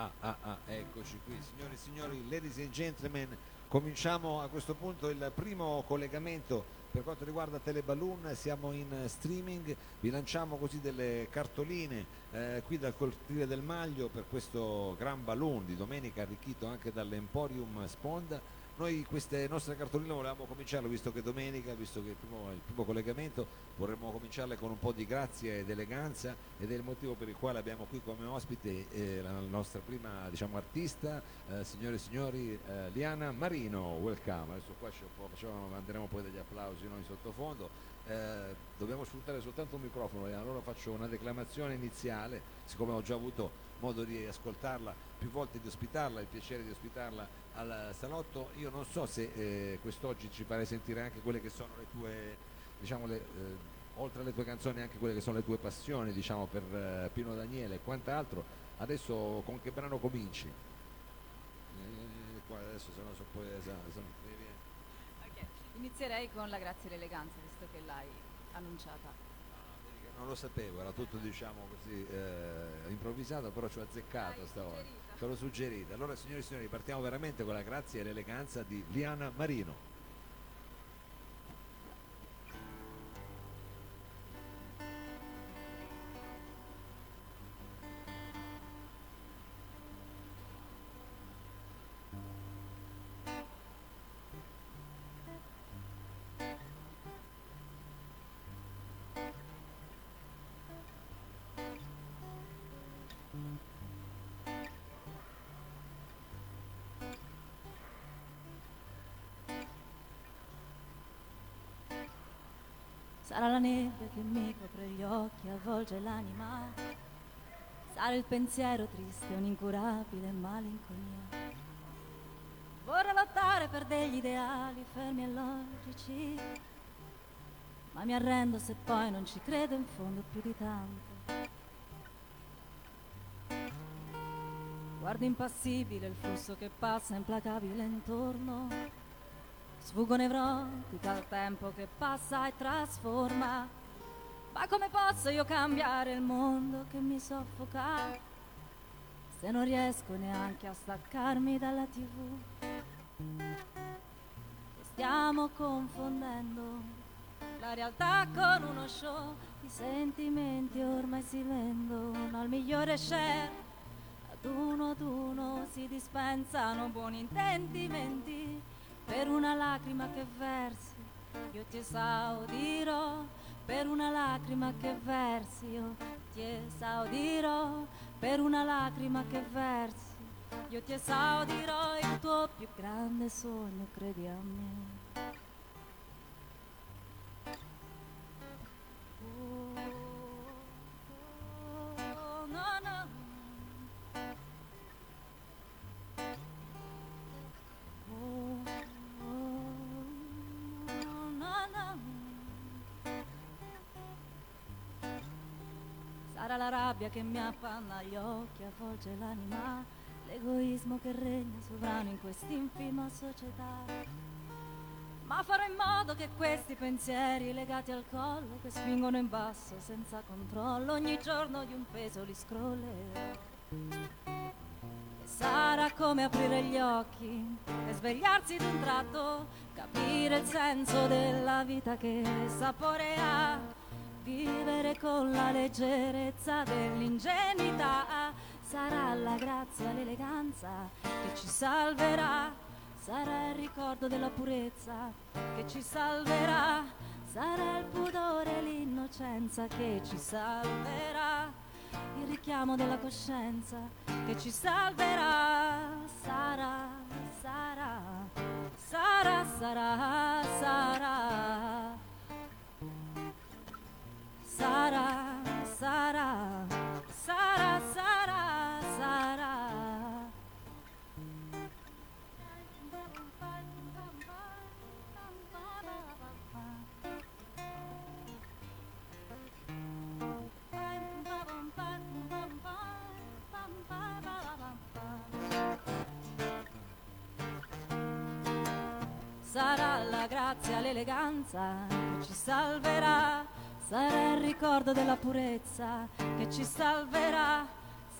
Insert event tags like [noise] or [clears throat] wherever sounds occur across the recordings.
ah, ah, ah, eccoci qui, signori e signori, ladies and gentlemen, cominciamo a questo punto il primo collegamento per quanto riguarda Teleballoon, siamo in streaming, vi lanciamo così delle cartoline eh, qui dal cortile del Maglio per questo gran balloon di domenica arricchito anche dall'Emporium Sponda noi queste nostre cartoline volevamo cominciarle, visto che domenica, visto che è il primo, il primo, collegamento, vorremmo cominciarle con un po' di grazia ed eleganza ed è il motivo per il quale abbiamo qui come ospite eh, la nostra prima diciamo, artista, eh, signore e signori, eh, Liana Marino, welcome. Adesso qua facciamo, manderemo poi degli applausi noi sottofondo. Eh, dobbiamo sfruttare soltanto un microfono, allora faccio una declamazione iniziale, siccome ho già avuto modo di ascoltarla più volte, di ospitarla, il piacere di ospitarla al salotto. Io non so se eh, quest'oggi ci pare sentire anche quelle che sono le tue, diciamo, le, eh, oltre alle tue canzoni, anche quelle che sono le tue passioni, diciamo, per eh, Pino Daniele e quant'altro. Adesso con che brano cominci? Eh, adesso se no so poi esatto. Inizierei con la grazia e l'eleganza, visto che l'hai annunciata non lo sapevo, era tutto diciamo così eh, improvvisato, però ci ho azzeccato stavolta, te l'ho suggerito. Allora signori e signori partiamo veramente con la grazia e l'eleganza di Liana Marino. Sarà la nebbia che mi copre gli occhi, avvolge l'anima. Sarà il pensiero triste, un'incurabile malinconia. Vorrei lottare per degli ideali fermi e logici, ma mi arrendo se poi non ci credo in fondo più di tanto. Guardo impassibile il flusso che passa implacabile intorno Sfuggo nevrotica al tempo che passa e trasforma. Ma come posso io cambiare il mondo che mi soffoca? Se non riesco neanche a staccarmi dalla tv. Stiamo confondendo la realtà con uno show. I sentimenti ormai si vendono al migliore share. Ad uno ad uno si dispensano buoni intendimenti per una lacrima che versi, io ti esaudirò, per una lacrima che versi, io ti esaudirò, per una lacrima che versi, io ti esaudirò. Il tuo più grande sogno, credi a me. Sarà la rabbia che mi appanna gli occhi, avvolge l'anima, l'egoismo che regna sovrano in quest'infima società. Ma farò in modo che questi pensieri legati al collo, che spingono in basso senza controllo, ogni giorno di un peso li scrollerò. Sarà come aprire gli occhi e svegliarsi d'un tratto, capire il senso della vita che sapore ha Vivere con la leggerezza dell'ingenuità sarà la grazia, l'eleganza che ci salverà. Sarà il ricordo della purezza che ci salverà. Sarà il pudore, l'innocenza che ci salverà. Il richiamo della coscienza che ci salverà. Sarà, sarà, sarà, sarà. Sarà la grazia, l'eleganza che ci salverà sarà il ricordo della purezza che ci salverà,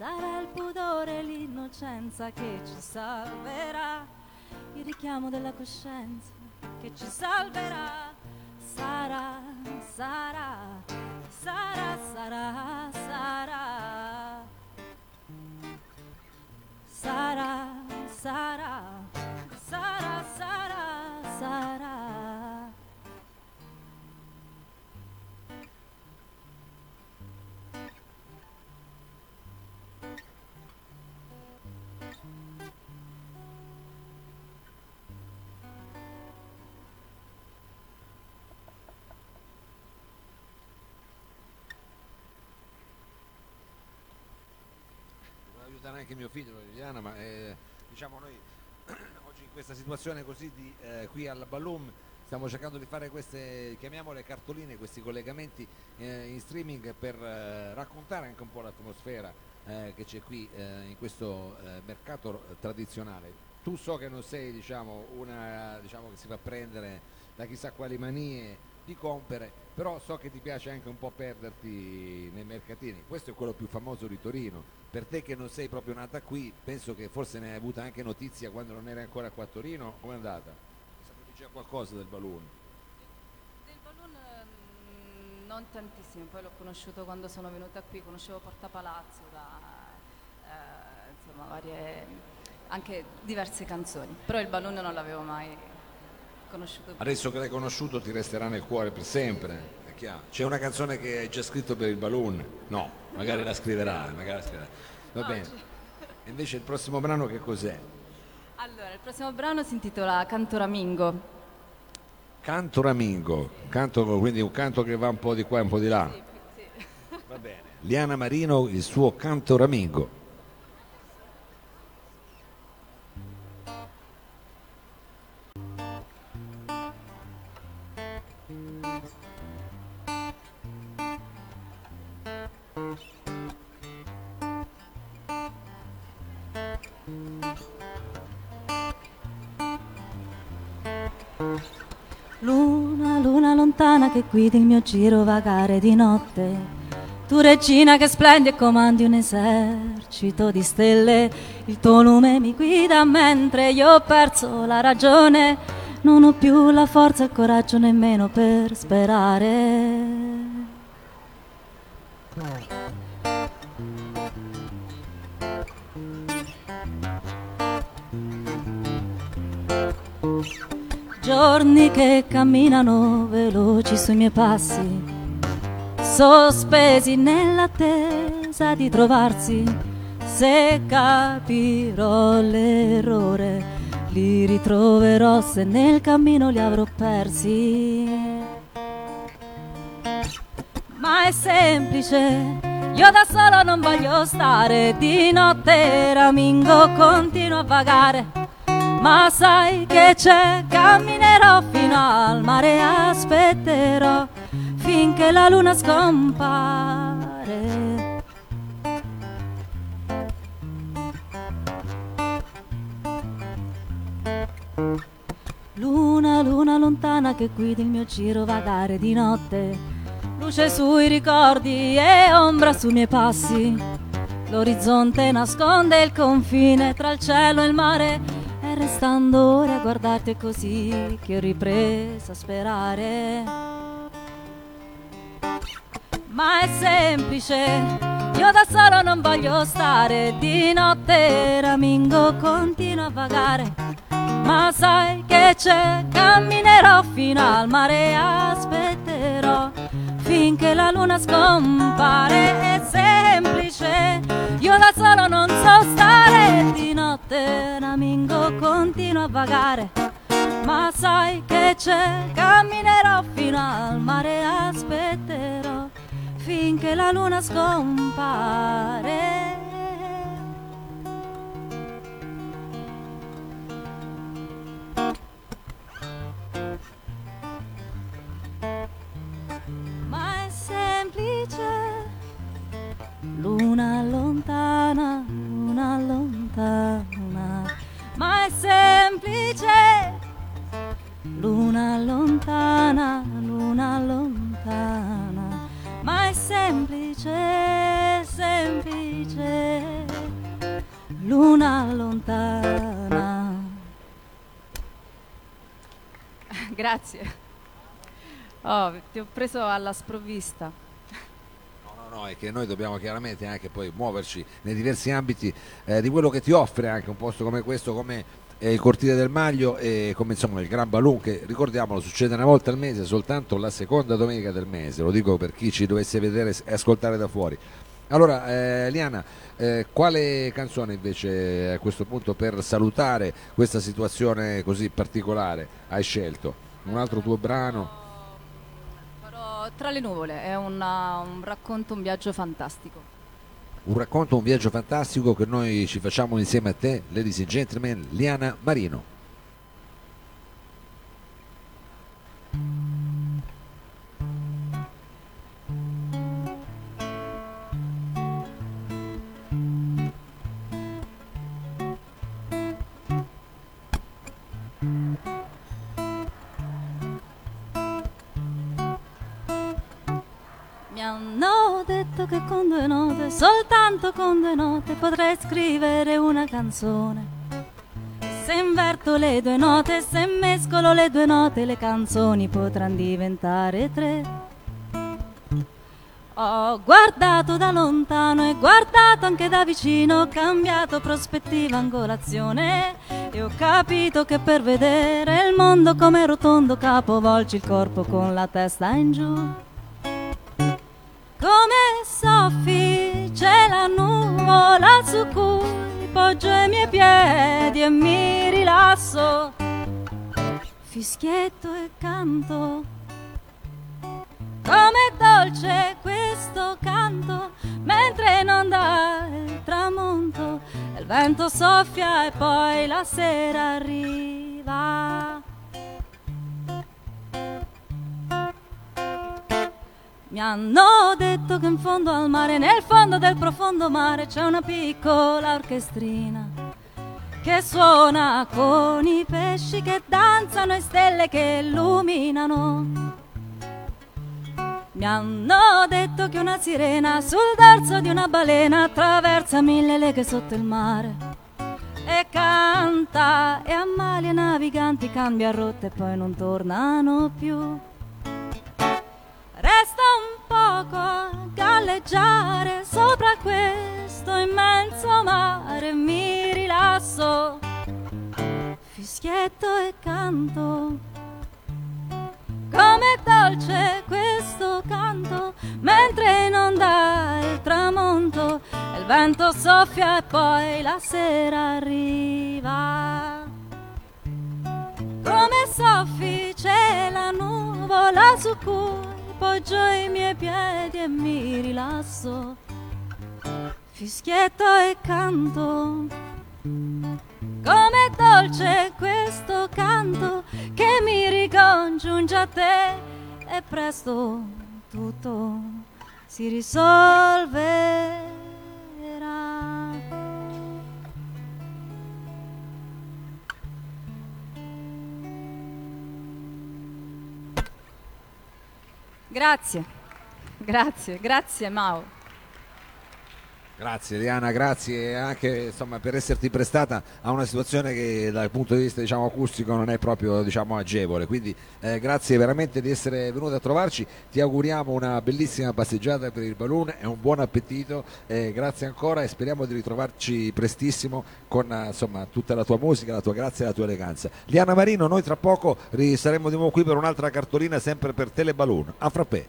Sarà il pudore e l'innocenza che ci salverà, il richiamo della coscienza che ci salverà. Sarà, sarà, sarà, sarà, sarà. Sarà, aiutare anche mio figlio Liliana ma eh, diciamo noi [clears throat] oggi in questa situazione così di eh, qui alla Balloon stiamo cercando di fare queste chiamiamole cartoline questi collegamenti eh, in streaming per eh, raccontare anche un po' l'atmosfera eh, che c'è qui eh, in questo mercato tradizionale. Tu so che non sei diciamo una diciamo che si fa prendere da chissà quali manie di compere però so che ti piace anche un po' perderti nei mercatini questo è quello più famoso di Torino per te che non sei proprio nata qui, penso che forse ne hai avuta anche notizia quando non eri ancora qua a Torino, come è andata? Sapete già qualcosa del balloon? Del balloon ehm, non tantissimo, poi l'ho conosciuto quando sono venuta qui, conoscevo Porta Palazzo da eh, insomma varie anche diverse canzoni, però il balloon non l'avevo mai conosciuto. Adesso che l'hai conosciuto ti resterà nel cuore per sempre, è chiaro. C'è una canzone che hai già scritto per il balloon? No, magari la scriverai, magari la scriverai. Va bene. E invece il prossimo brano che cos'è? Allora, il prossimo brano si intitola Canto Ramingo. Canto Ramingo, canto, quindi un canto che va un po' di qua e un po' di là. Sì, sì. Va bene. Liana Marino, il suo Canto Ramingo. Luna, luna lontana che guidi il mio giro vagare di notte. Tu regina che splendi e comandi un esercito di stelle. Il tuo lume mi guida mentre io ho perso la ragione. Non ho più la forza e il coraggio nemmeno per sperare. Giorni che camminano veloci sui miei passi, sospesi nell'attesa di trovarsi. Se capirò l'errore, li ritroverò se nel cammino li avrò persi. Ma è semplice, io da solo non voglio stare, di notte ramingo, continuo a vagare. Ma sai che c'è, camminerò fino al mare, aspetterò finché la luna scompare. Lontana che guidi il mio giro vagare di notte, luce sui ricordi e ombra sui miei passi. L'orizzonte nasconde il confine tra il cielo e il mare e restando ore a guardarti così che ho ripreso a sperare. Ma è semplice, io da solo non voglio stare, di notte ramingo, continuo a vagare. Ma sai che c'è, camminerò fino al mare, aspetterò finché la luna scompare. È semplice, io da solo non so stare, di notte ramingo, continuo a vagare. Ma sai che c'è, camminerò fino al mare, aspetterò finché la luna scompare. Grazie. Oh, ti ho preso alla sprovvista. No, no, no, è che noi dobbiamo chiaramente anche poi muoverci nei diversi ambiti eh, di quello che ti offre anche un posto come questo, come eh, il cortile del Maglio e come insomma il Gran Balloon che ricordiamolo succede una volta al mese, soltanto la seconda domenica del mese, lo dico per chi ci dovesse vedere e ascoltare da fuori. Allora, eh, Liana, eh, quale canzone invece a questo punto per salutare questa situazione così particolare hai scelto? Un altro tuo brano? Tra le nuvole, è una- un racconto, un viaggio fantastico. Un racconto, un viaggio fantastico che noi ci facciamo insieme a te, ladies and gentlemen, Liana Marino. Mi detto che con due note, soltanto con due note, potrei scrivere una canzone. Se inverto le due note, se mescolo le due note, le canzoni potranno diventare tre. Ho guardato da lontano e guardato anche da vicino, ho cambiato prospettiva, angolazione e ho capito che per vedere il mondo come rotondo capovolgi il corpo con la testa in giù. Soffi c'è la nuvola su cui poggio i miei piedi e mi rilasso. Fischietto e canto. Come dolce questo canto mentre non dà il tramonto. Il vento soffia e poi la sera arriva. Mi hanno detto che in fondo al mare, nel fondo del profondo mare, c'è una piccola orchestrina che suona con i pesci che danzano e stelle che illuminano. Mi hanno detto che una sirena sul dorso di una balena attraversa mille leghe sotto il mare e canta e ammalia i naviganti, cambia rotte e poi non tornano più. Galleggiare sopra questo immenso mare, mi rilasso, fischietto e canto. Come dolce questo canto, mentre non dà il tramonto, il vento soffia e poi la sera arriva. Come soffi c'è la nuvola su cui poggio i miei piedi e mi rilasso. Fischietto e canto. Come dolce questo canto che mi ricongiunge a te e presto tutto si risolverà. Grazie, grazie, grazie Mau. Grazie Liana, grazie anche insomma, per esserti prestata a una situazione che dal punto di vista diciamo, acustico non è proprio diciamo, agevole, quindi eh, grazie veramente di essere venuta a trovarci, ti auguriamo una bellissima passeggiata per il balloon e un buon appetito, eh, grazie ancora e speriamo di ritrovarci prestissimo con insomma, tutta la tua musica, la tua grazia e la tua eleganza. Liana Marino, noi tra poco saremo di nuovo qui per un'altra cartolina sempre per Teleballoon. A frappè!